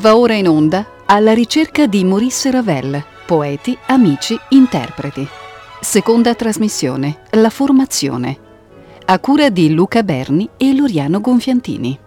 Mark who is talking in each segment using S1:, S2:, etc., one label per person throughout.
S1: Va ora in onda alla ricerca di Maurice Ravel, poeti, amici, interpreti. Seconda trasmissione, La formazione. A cura di Luca Berni e Loriano Gonfiantini.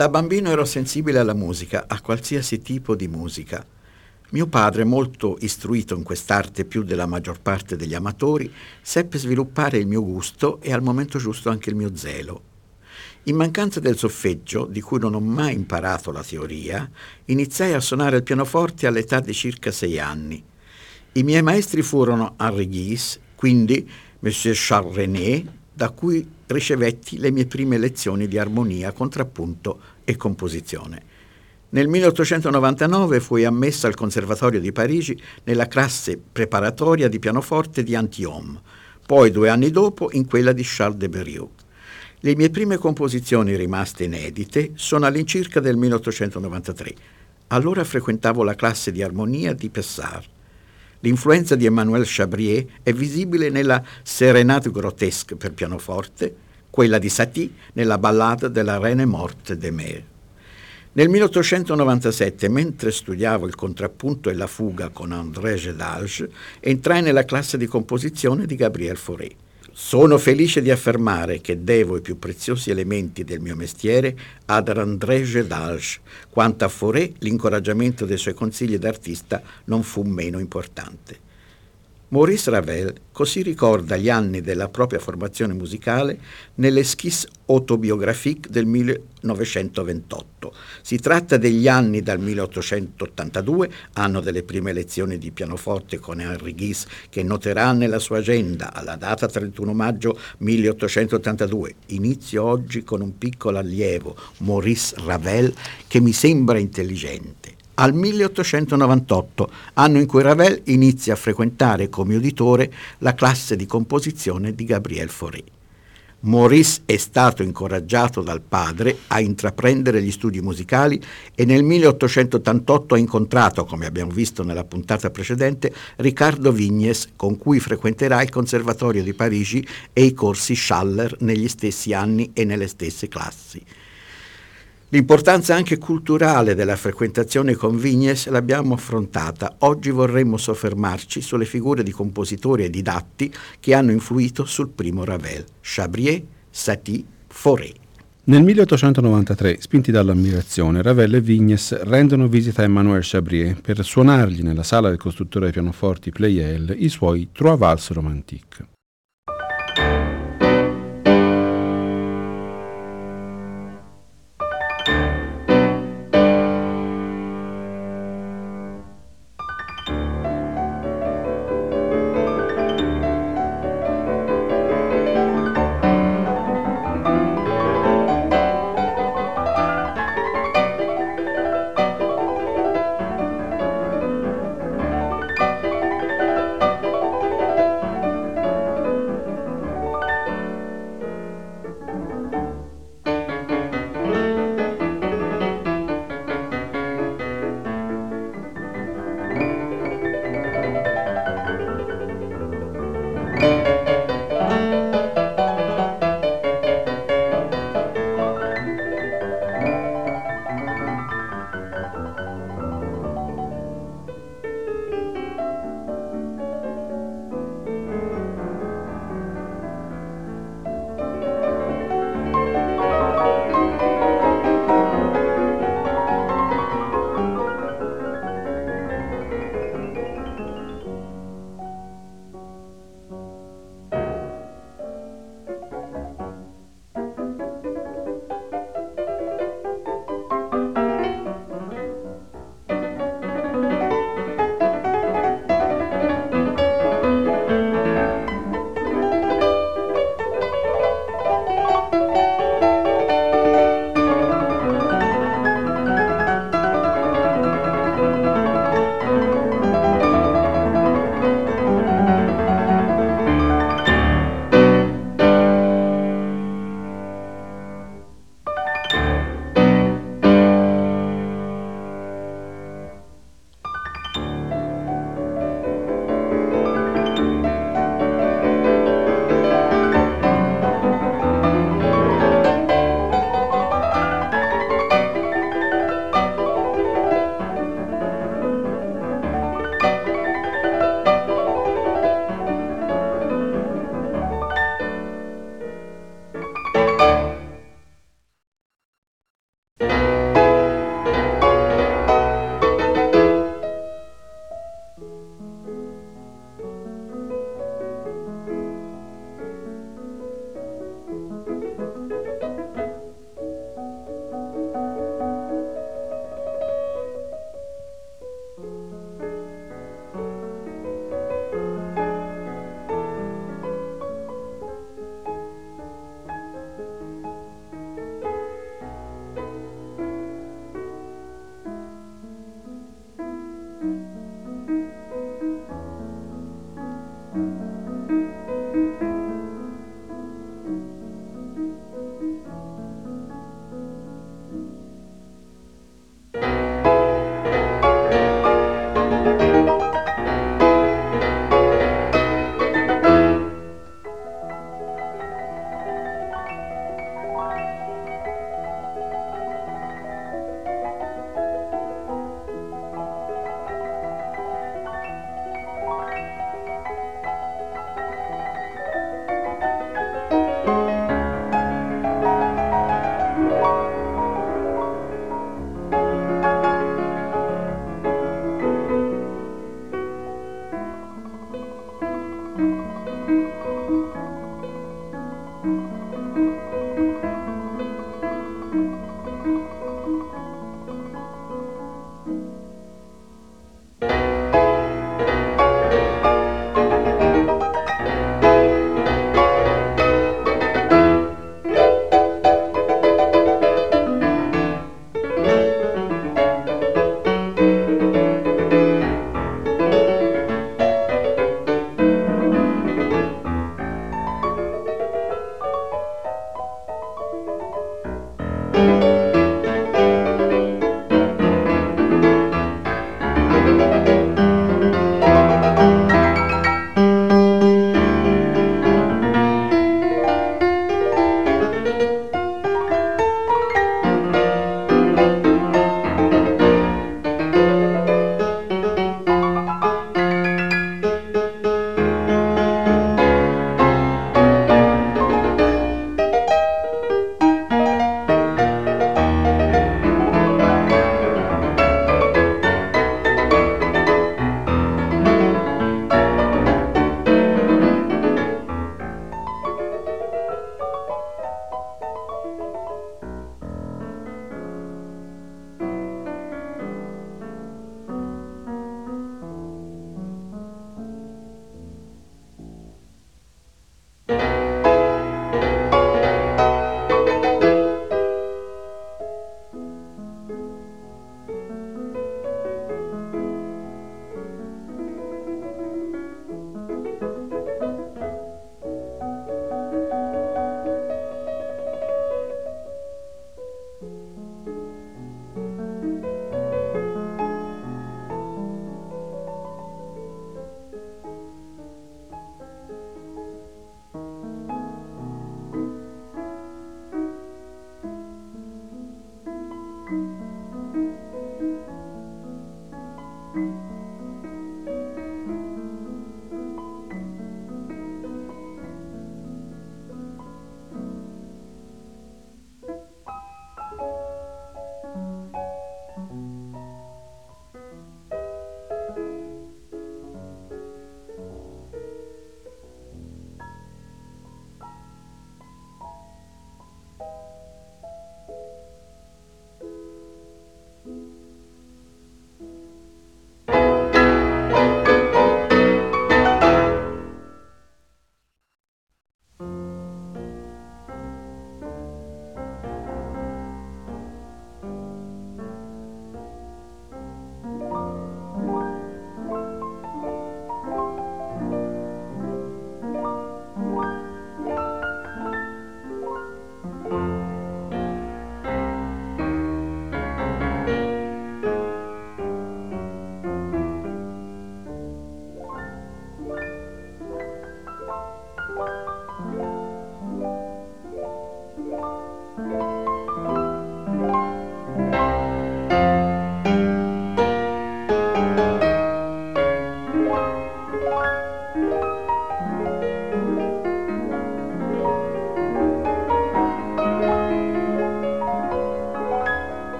S2: Da bambino ero sensibile alla musica, a qualsiasi tipo di musica. Mio padre, molto istruito in quest'arte più della maggior parte degli amatori, seppe sviluppare il mio gusto e al momento giusto anche il mio zelo. In mancanza del solfeggio, di cui non ho mai imparato la teoria, iniziai a suonare il pianoforte all'età di circa sei anni. I miei maestri furono Henri Guise, quindi Monsieur Charles René, da cui ricevetti le mie prime lezioni di armonia, contrappunto e composizione. Nel 1899 fui ammessa al Conservatorio di Parigi nella classe preparatoria di pianoforte di Antillon, poi due anni dopo in quella di Charles de Berriot. Le mie prime composizioni rimaste inedite sono all'incirca del 1893. Allora frequentavo la classe di armonia di Pessard. L'influenza di Emmanuel Chabrier è visibile nella Serenade grotesque per pianoforte, quella di Satie nella ballade della Reine morte de Mer. Nel 1897, mentre studiavo il contrappunto e la fuga con André Gedalge, entrai nella classe di composizione di Gabriel Fauré. Sono felice di affermare che devo i più preziosi elementi del mio mestiere ad André Gedalge. Quanto a Fauré, l'incoraggiamento dei suoi consigli d'artista non fu meno importante. Maurice Ravel così ricorda gli anni della propria formazione musicale nell'Esquisse autobiographique del 1928. Si tratta degli anni dal 1882, anno delle prime lezioni di pianoforte con Henri Guise, che noterà nella sua agenda alla data 31 maggio 1882. Inizio oggi con un piccolo allievo, Maurice Ravel, che mi sembra intelligente al 1898, anno in cui Ravel inizia a frequentare come uditore la classe di composizione di Gabriel Fauré. Maurice è stato incoraggiato dal padre a intraprendere gli studi musicali e nel 1888 ha incontrato, come abbiamo visto nella puntata precedente, Riccardo Vignes, con cui frequenterà il Conservatorio di Parigi e i corsi Schaller negli stessi anni e nelle stesse classi. L'importanza anche culturale della frequentazione con Vignes l'abbiamo affrontata. Oggi vorremmo soffermarci sulle figure di compositori e didatti che hanno influito sul primo Ravel, Chabrier, Satie, Fauré.
S3: Nel 1893, spinti dall'ammirazione, Ravel e Vignes rendono visita a Emmanuel Chabrier per suonargli nella sala del costruttore pianoforti Pleyel i suoi Trois Vals Romantiques.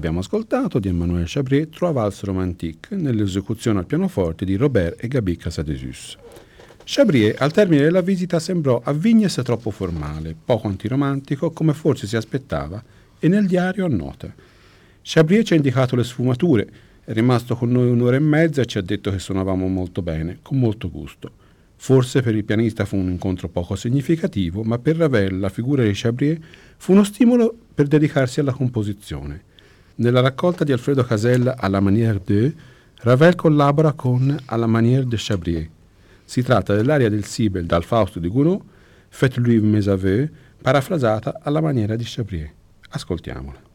S3: Abbiamo ascoltato di Emmanuel Chabrier Trois Vals Romantique nell'esecuzione al pianoforte di Robert e Gabi Casadesus. Chabrier al termine della visita sembrò a Vignes troppo formale, poco antiromantico come forse si aspettava e nel diario annota. Chabrier ci ha indicato le sfumature, è rimasto con noi un'ora e mezza e ci ha detto che suonavamo molto bene, con molto gusto. Forse per il pianista fu un incontro poco significativo, ma per Ravel la figura di Chabrier fu uno stimolo per dedicarsi alla composizione. Nella raccolta di Alfredo Casella Alla manière de, Ravel collabora con Alla manière de Chabrier. Si tratta dell'aria del Sibel dal Fausto di Gounod, Faites-lui mes aveux, parafrasata alla maniera di Chabrier. Ascoltiamola.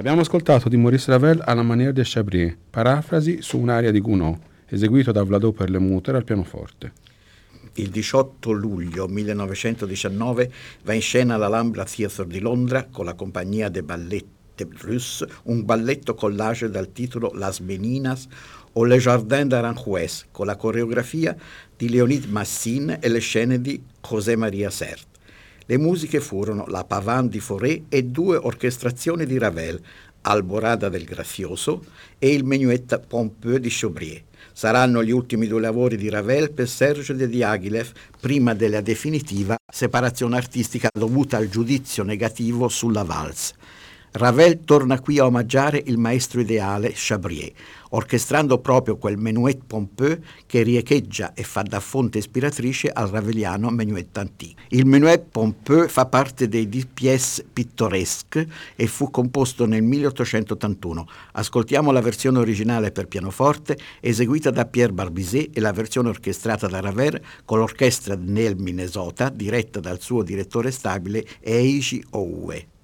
S3: Abbiamo ascoltato di Maurice Ravel alla maniera de Chabrier, parafrasi su un'aria di Gounod, eseguito da Vlado Perlemuter al pianoforte.
S2: Il 18 luglio 1919 va in scena all'Alhambra Theatre di Londra con la compagnia de Ballet Russe un balletto collage dal titolo Las Meninas o Le Jardin d'Aranjuez con la coreografia di Leonid Massin e le scene di José Maria Sert. Le musiche furono la Pavane di Fauré e due orchestrazioni di Ravel, Alborada del Grazioso e il Menuet Pompeux di Chaubrier. Saranno gli ultimi due lavori di Ravel per Serge de Diaghilev prima della definitiva separazione artistica dovuta al giudizio negativo sulla valse. Ravel torna qui a omaggiare il maestro ideale Chabrier, orchestrando proprio quel menuet pompeux che riecheggia e fa da fonte ispiratrice al raveliano menuet antico. Il menuet pompeux fa parte dei DPS pittoresque e fu composto nel 1881. Ascoltiamo la versione originale per pianoforte eseguita da Pierre Barbizet e la versione orchestrata da Ravel con l'orchestra nel Minnesota diretta dal suo direttore stabile Eiji Oue.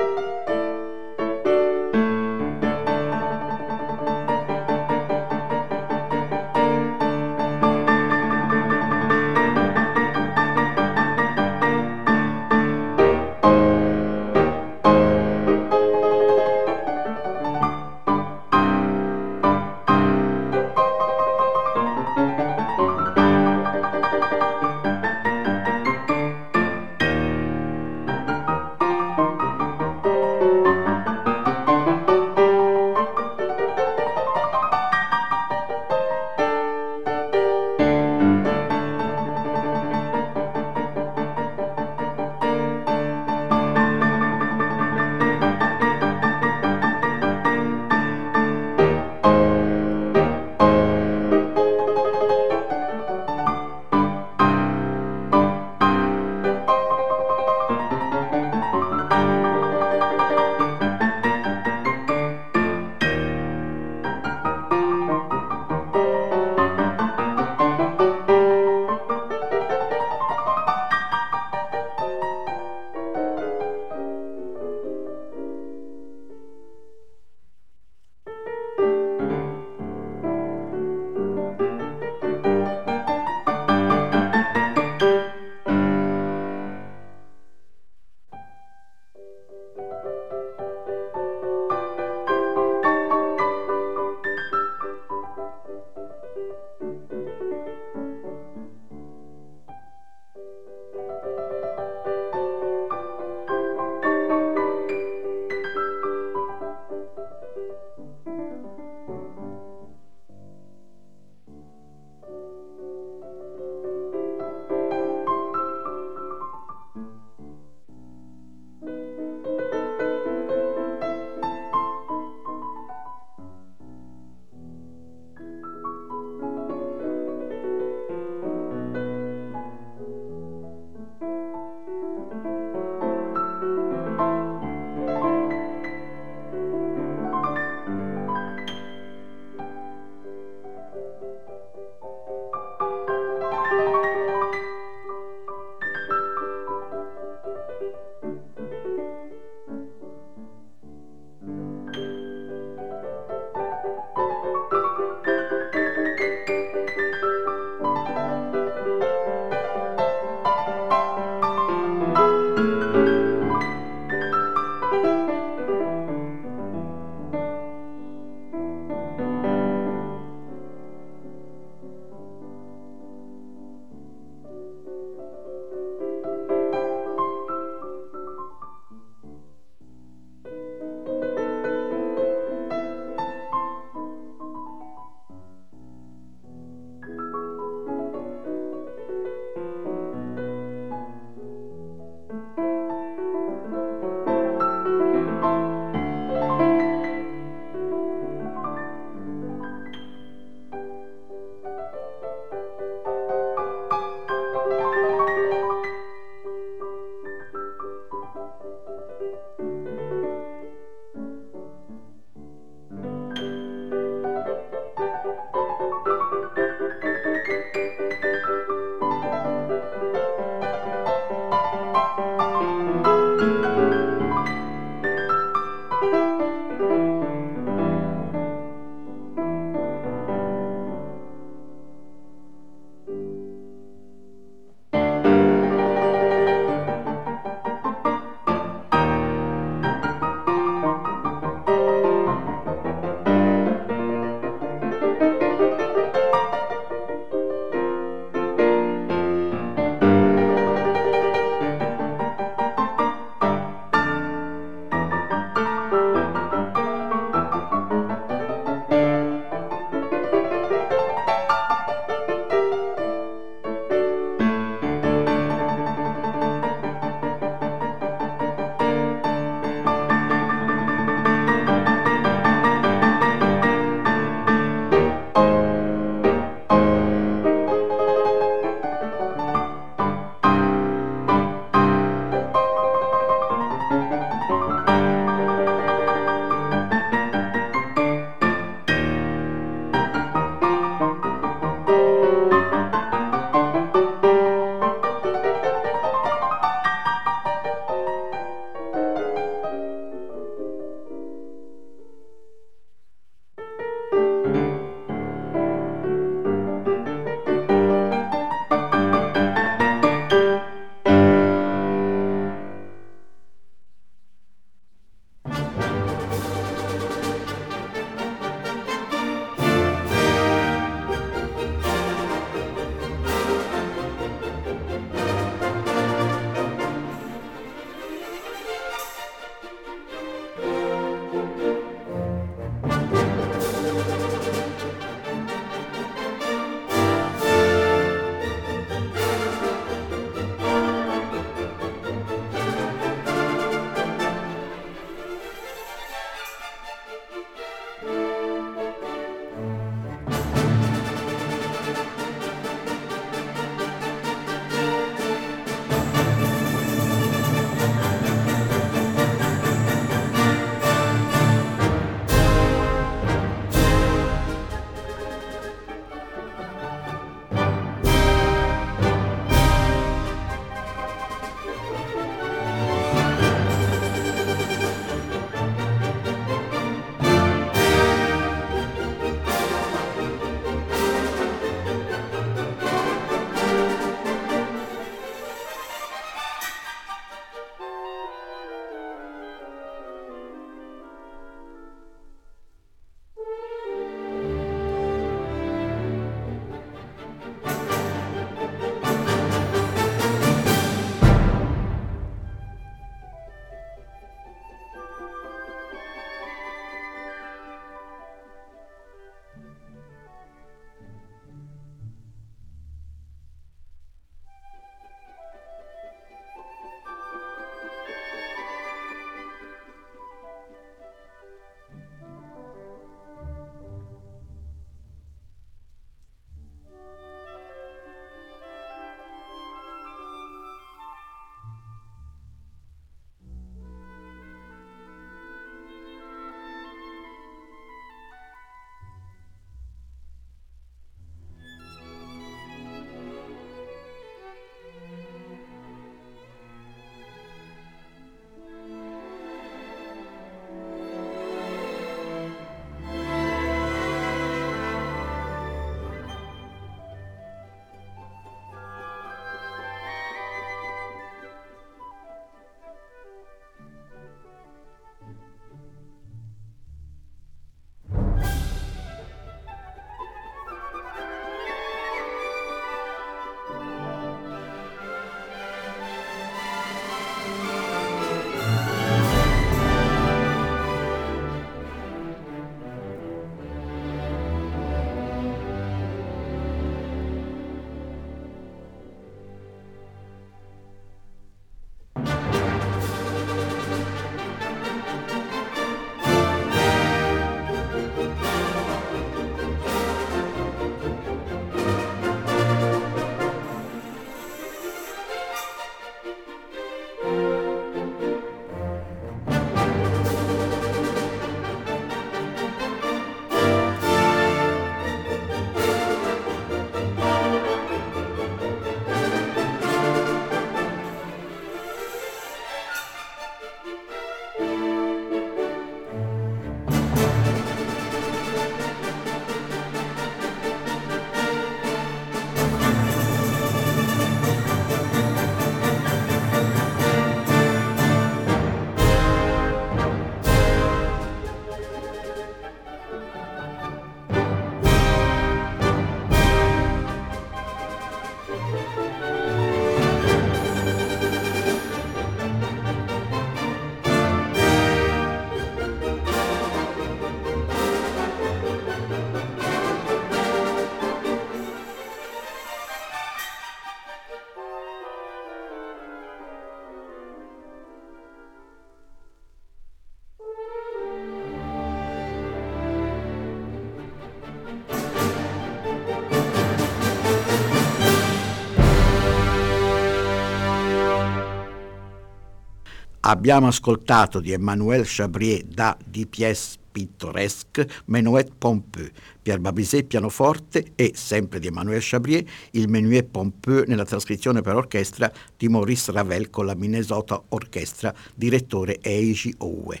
S2: Abbiamo ascoltato di Emmanuel Chabrier da Pièce pittoresque Menuet Pompeux, Pierre Babizet pianoforte e, sempre di Emmanuel Chabrier, il Menuet Pompeux nella trascrizione per orchestra di Maurice Ravel con la Minnesota Orchestra, direttore Eiji Owe.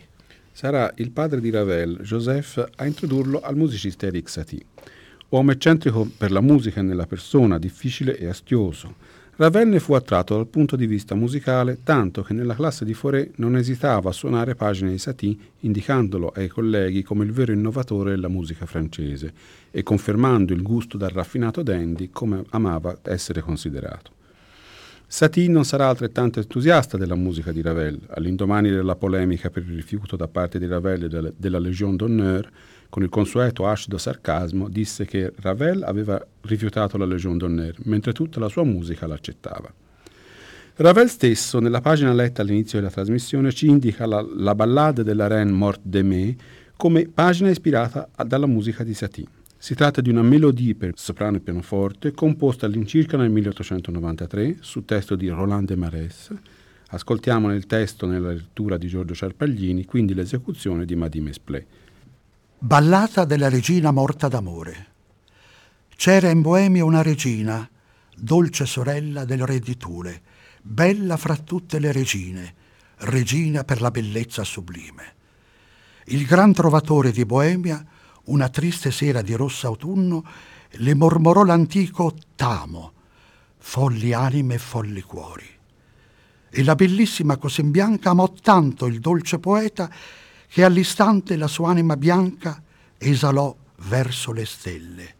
S3: Sarà il padre di Ravel, Joseph, a introdurlo al musicista Eric Satie. Uomo eccentrico per la musica e nella persona, difficile e astioso, Ravel ne fu attratto dal punto di vista musicale tanto che nella classe di Fauré non esitava a suonare pagine di Satie indicandolo ai colleghi come il vero innovatore della musica francese e confermando il gusto dal raffinato dandy come amava essere considerato. Satie non sarà altrettanto entusiasta della musica di Ravel, all'indomani della polemica per il rifiuto da parte di Ravel della, Légion d'honneur con il consueto acido sarcasmo, disse che Ravel aveva rifiutato la Légion d'honneur, mentre tutta la sua musica l'accettava. Ravel stesso, nella pagina letta all'inizio della trasmissione, ci indica la, la ballade della Reine morte d'Aimé come pagina ispirata dalla musica di Satie. Si tratta di una melodie per soprano e pianoforte composta all'incirca nel 1893 su testo di Roland de Mares. Ascoltiamo il testo nella lettura di Giorgio Ciarpaglini, quindi l'esecuzione di Madame Esplé.
S4: Ballata della regina morta d'amore. C'era in Boemia una regina, dolce sorella del re di Tule, bella fra tutte le regine, regina per la bellezza sublime. Il gran trovatore di Boemia, una triste sera di rosso autunno, le mormorò l'antico Tamo, folli anime e folli cuori. E la bellissima Cosembianca amò tanto il dolce poeta che all'istante la sua anima bianca esalò verso le stelle.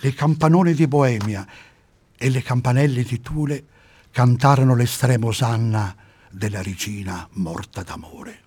S4: Le campanone di Boemia e le campanelle di Tule cantarono l'estrema osanna della regina morta d'amore.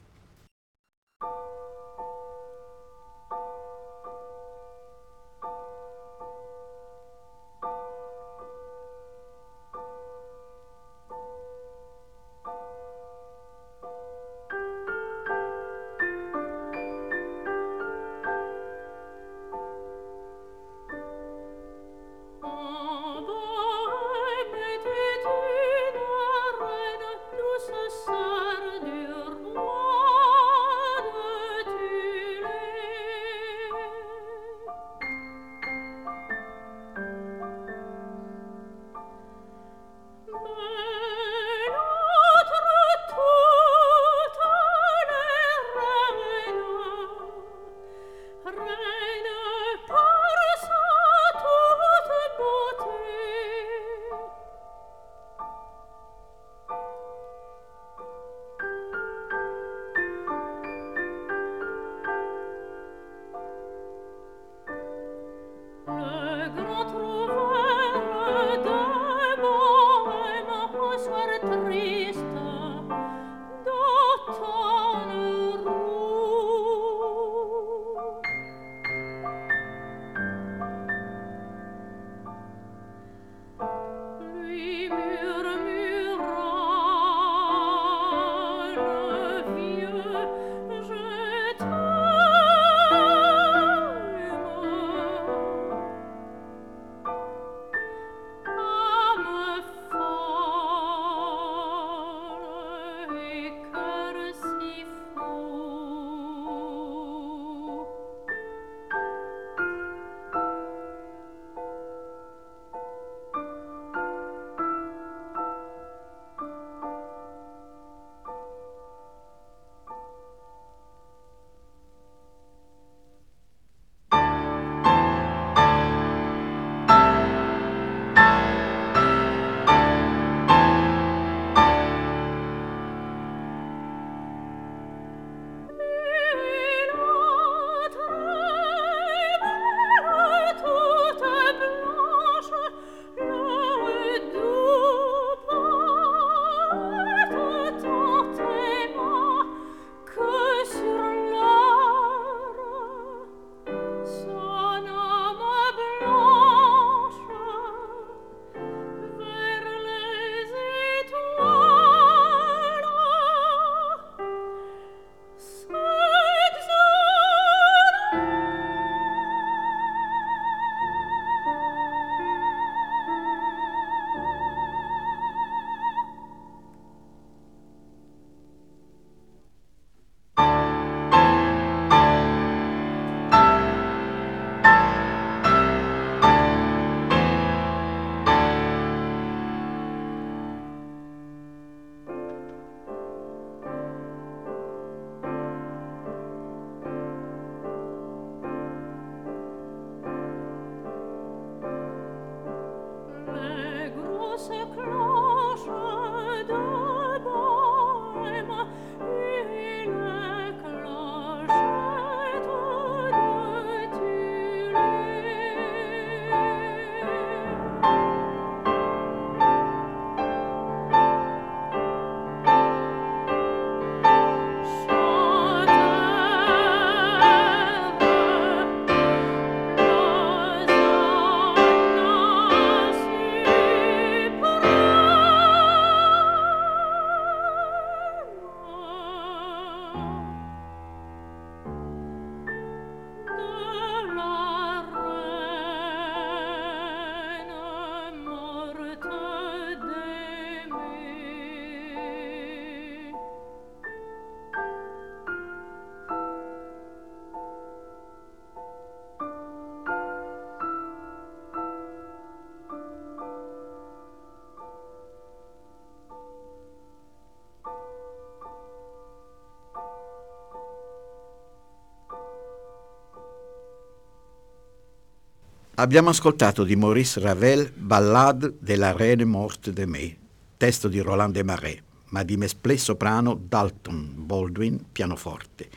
S2: Abbiamo ascoltato di Maurice Ravel Ballade de la Reine morte de mai, testo di Roland Desmarais, ma di Mesplé soprano Dalton Baldwin pianoforte.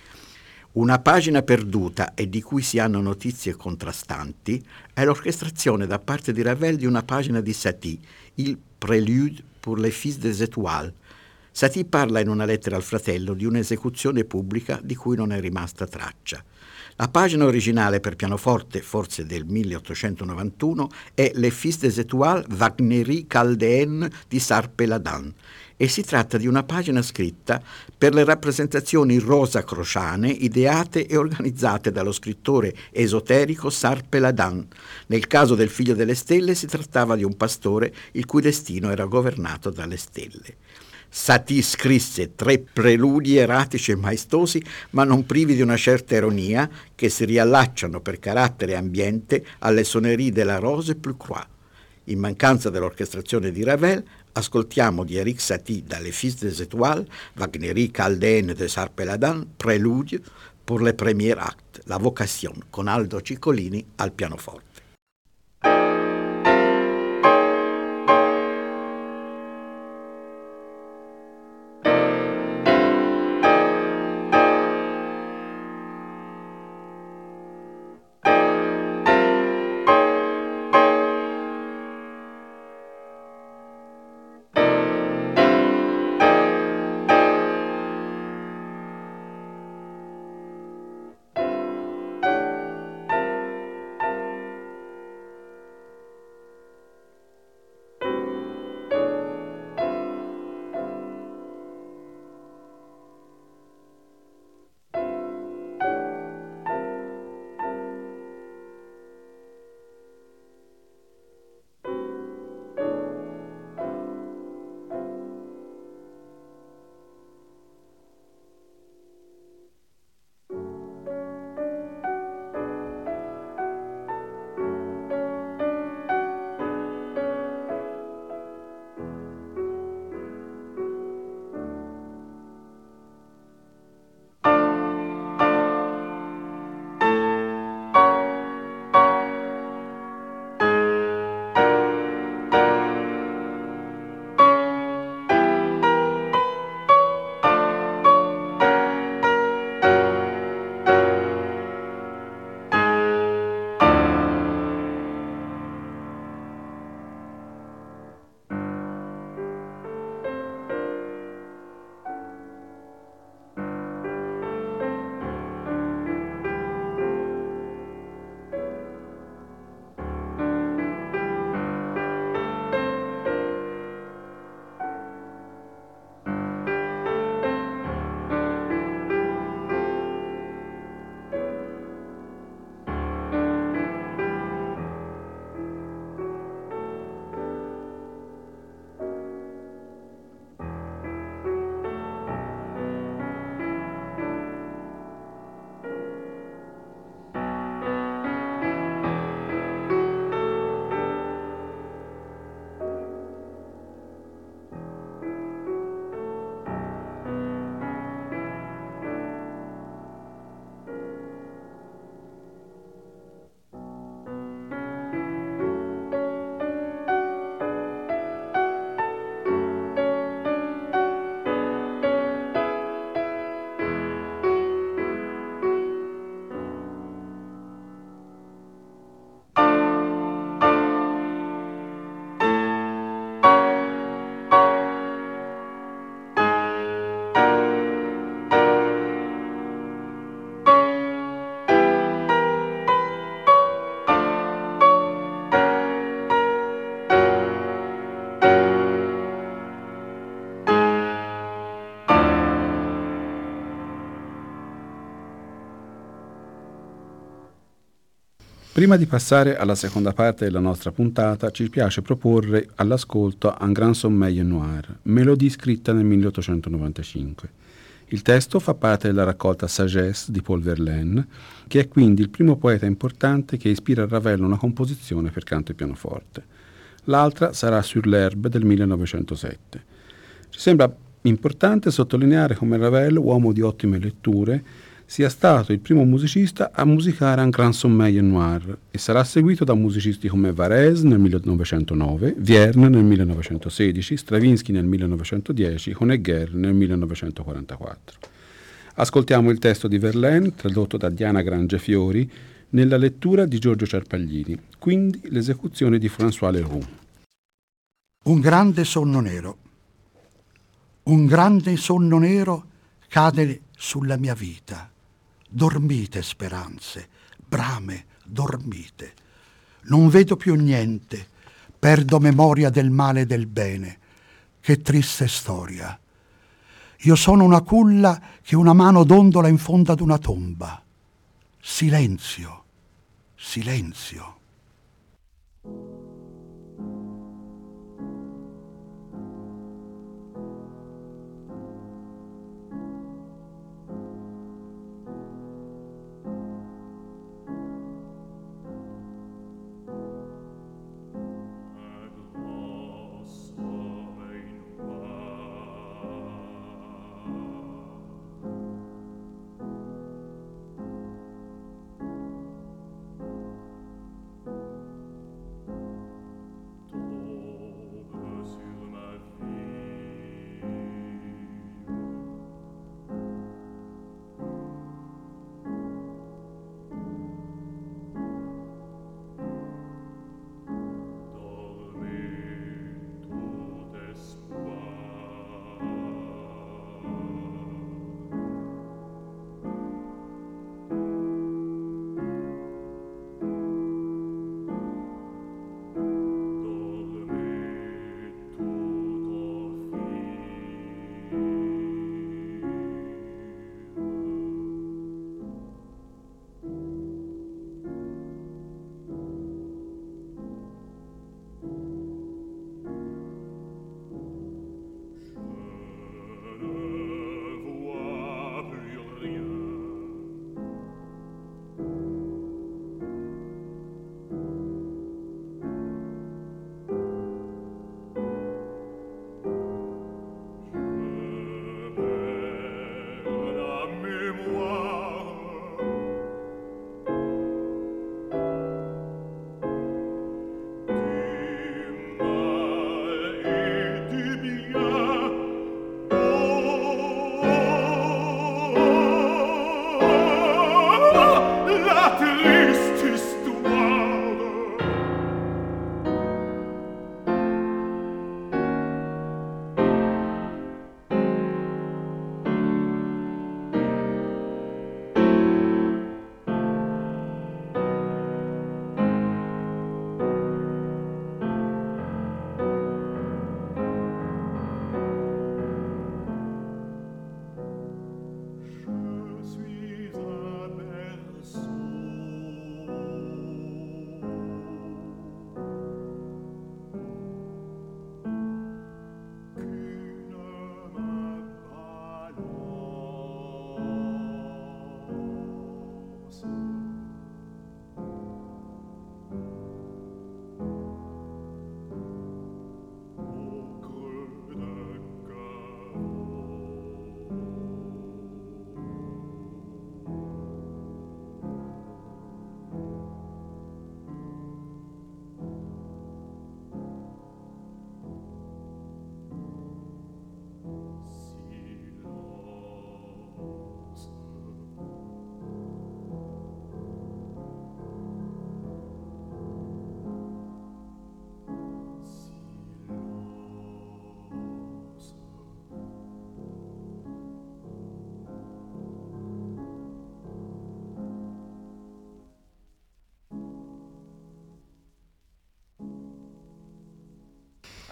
S2: Una pagina perduta e di cui si hanno notizie contrastanti è l'orchestrazione da parte di Ravel di una pagina di Satie, il Prélude pour les fils des étoiles. Satie parla in una lettera al fratello di un'esecuzione pubblica di cui non è rimasta traccia. La pagina originale per pianoforte, forse del 1891, è Le Fils des Étoiles Wagnerie Chaldéenne di Sarpe-Ladan e si tratta di una pagina scritta per le rappresentazioni rosa-crociane ideate e organizzate dallo scrittore esoterico Sarpe-Ladan. Nel caso del Figlio delle Stelle si trattava di un pastore il cui destino era governato dalle stelle. Satie scrisse tre preludi eratici e maestosi, ma non privi di una certa ironia, che si riallacciano per carattere e ambiente alle sonnerie della Rose plus Croix. In mancanza dell'orchestrazione di Ravel, ascoltiamo di Eric Satie dalle Fils des Étoiles, Wagnerie Caldène de Sarpeladan, Prélude pour le premier acte, La Vocation, con Aldo Ciccolini al pianoforte.
S3: Prima di passare alla seconda parte della nostra puntata, ci piace proporre all'ascolto Un Grand Sommeil Noir, melodie scritta nel 1895. Il testo fa parte della raccolta Sagesse di Paul Verlaine, che è quindi il primo poeta importante che ispira a Ravel una composizione per canto e pianoforte. L'altra sarà Sur l'herbe del 1907. Ci sembra importante sottolineare come Ravel, uomo di ottime letture, sia stato il primo musicista a musicare un Grand Sommeil Noir e sarà seguito da musicisti come Varese nel 1909, Vierne nel 1916, Stravinsky nel 1910, Honegger nel 1944. Ascoltiamo il testo di Verlaine, tradotto da Diana Grangefiori, nella lettura di Giorgio Cerpaglini, quindi l'esecuzione di François Leroux.
S5: Un grande sonno nero. Un grande sonno nero cade sulla mia vita Dormite, speranze, brame, dormite. Non vedo più niente, perdo memoria del male e del bene. Che triste storia. Io sono una culla che una mano dondola in fondo ad una tomba. Silenzio, silenzio.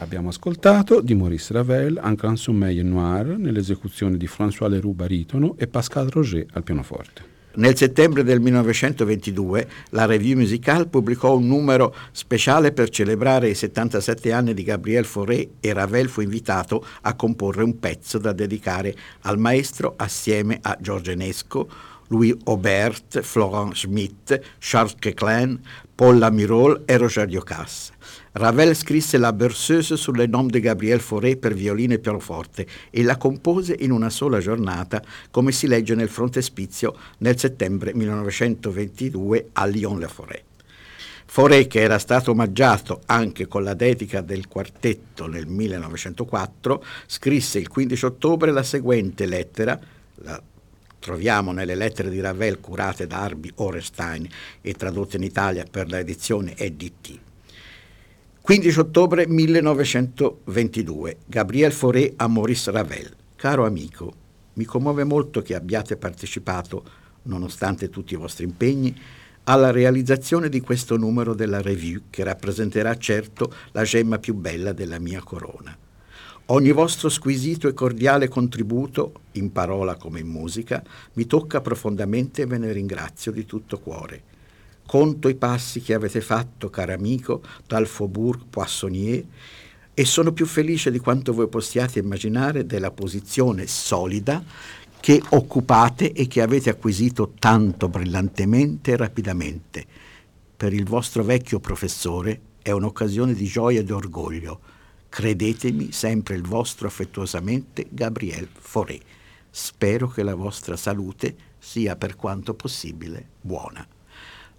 S3: Abbiamo ascoltato di Maurice Ravel Un Grand Sommeil Noir nell'esecuzione di François Leroux baritono e Pascal Roger al pianoforte.
S2: Nel settembre del 1922 la Revue Musicale pubblicò un numero speciale per celebrare i 77 anni di Gabriel Fauré e Ravel fu invitato a comporre un pezzo da dedicare al maestro assieme a George Enesco, Louis Aubert, Florent Schmitt, Charles Queclin, Paul Lamirol e Roger Ducasse. Ravel scrisse la Berceuse sulle nom de Gabriel Fauré per violino e pianoforte e la compose in una sola giornata, come si legge nel frontespizio nel settembre 1922 a Lyon-le-Forêt. Fauré, che era stato omaggiato anche con la dedica del quartetto nel 1904, scrisse il 15 ottobre la seguente lettera, la troviamo nelle lettere di Ravel curate da Arbi Orestein e tradotte in Italia per l'edizione EDT. 15 ottobre 1922. Gabriel Fauré a Maurice Ravel. Caro amico, mi commuove molto che abbiate partecipato, nonostante tutti i vostri impegni, alla realizzazione di questo numero della Revue che rappresenterà certo la gemma più bella della mia corona. Ogni vostro squisito e cordiale contributo, in parola come in musica, mi tocca profondamente e ve ne ringrazio di tutto cuore. Conto i passi che avete fatto, caro amico, dal Faubourg Poissonnier e sono più felice di quanto voi possiate immaginare della posizione solida che occupate e che avete acquisito tanto brillantemente e rapidamente. Per il vostro vecchio professore è un'occasione di gioia e di orgoglio. Credetemi sempre il vostro affettuosamente Gabriel Fauré. Spero che la vostra salute sia per quanto possibile buona.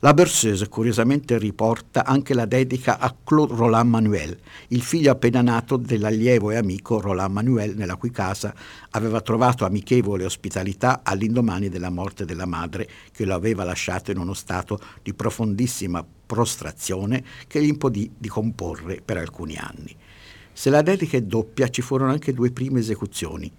S2: La Berceuse curiosamente riporta anche la dedica a Claude Roland Manuel, il figlio appena nato dell'allievo e amico Roland Manuel, nella cui casa aveva trovato amichevole ospitalità all'indomani della morte della madre, che lo aveva lasciato in uno stato di profondissima prostrazione che gli impedì di comporre per alcuni anni. Se la dedica è doppia, ci furono anche due prime esecuzioni,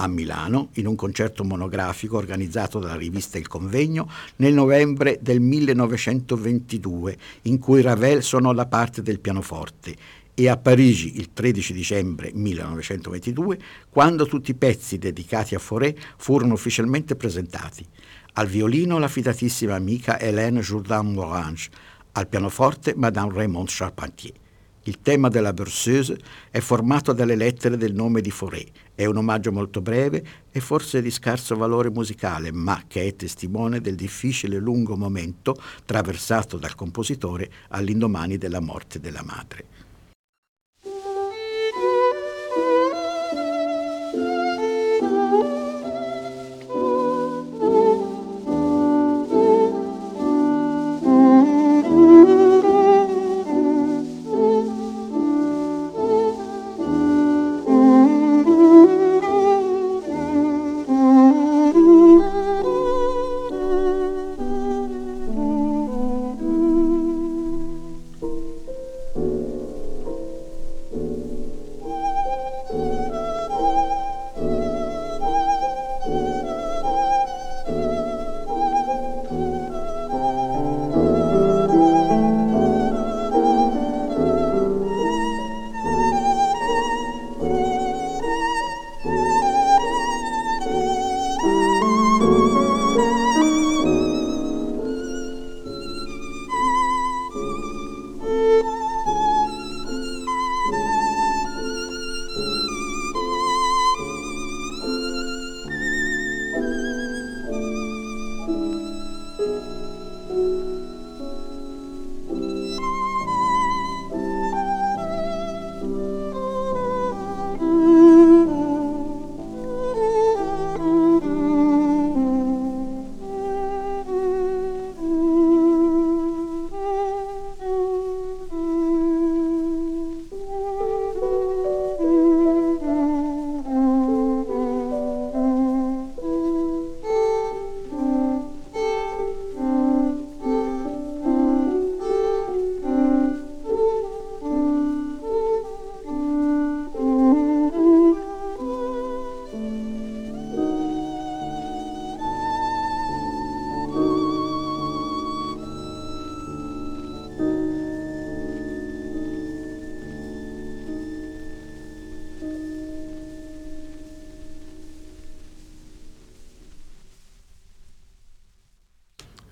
S2: a Milano in un concerto monografico organizzato dalla rivista Il Convegno nel novembre del 1922, in cui Ravel suonò la parte del pianoforte, e a Parigi il 13 dicembre 1922, quando tutti i pezzi dedicati a Fauré furono ufficialmente presentati. Al violino la fidatissima amica Hélène Jourdan-Morange, al pianoforte Madame Raymond Charpentier. Il tema della Berceuse è formato dalle lettere del nome di Fauré. È un omaggio molto breve e forse di scarso valore musicale, ma che è testimone del difficile lungo momento traversato dal compositore all'indomani della morte della madre.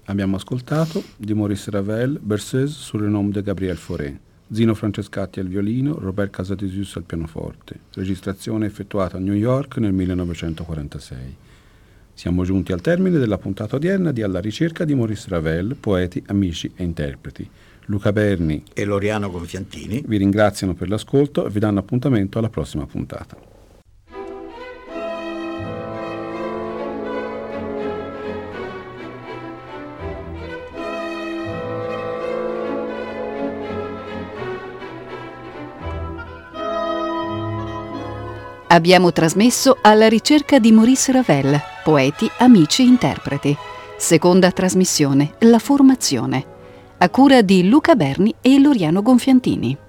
S3: Abbiamo ascoltato di Maurice Ravel, Berceuse sur le nom de Gabriel Fauré, Zino Francescatti al violino, Robert Casadesus al pianoforte, registrazione effettuata a New York nel 1946. Siamo giunti al termine della puntata odierna di Alla ricerca di Maurice Ravel, poeti, amici e interpreti. Luca Berni
S2: e Loriano Gonfiantini
S3: vi ringraziano per l'ascolto e vi danno appuntamento alla prossima puntata.
S1: Abbiamo trasmesso alla ricerca di Maurice Ravel, poeti, amici, interpreti. Seconda trasmissione, La formazione. A cura di Luca Berni e Loriano Gonfiantini.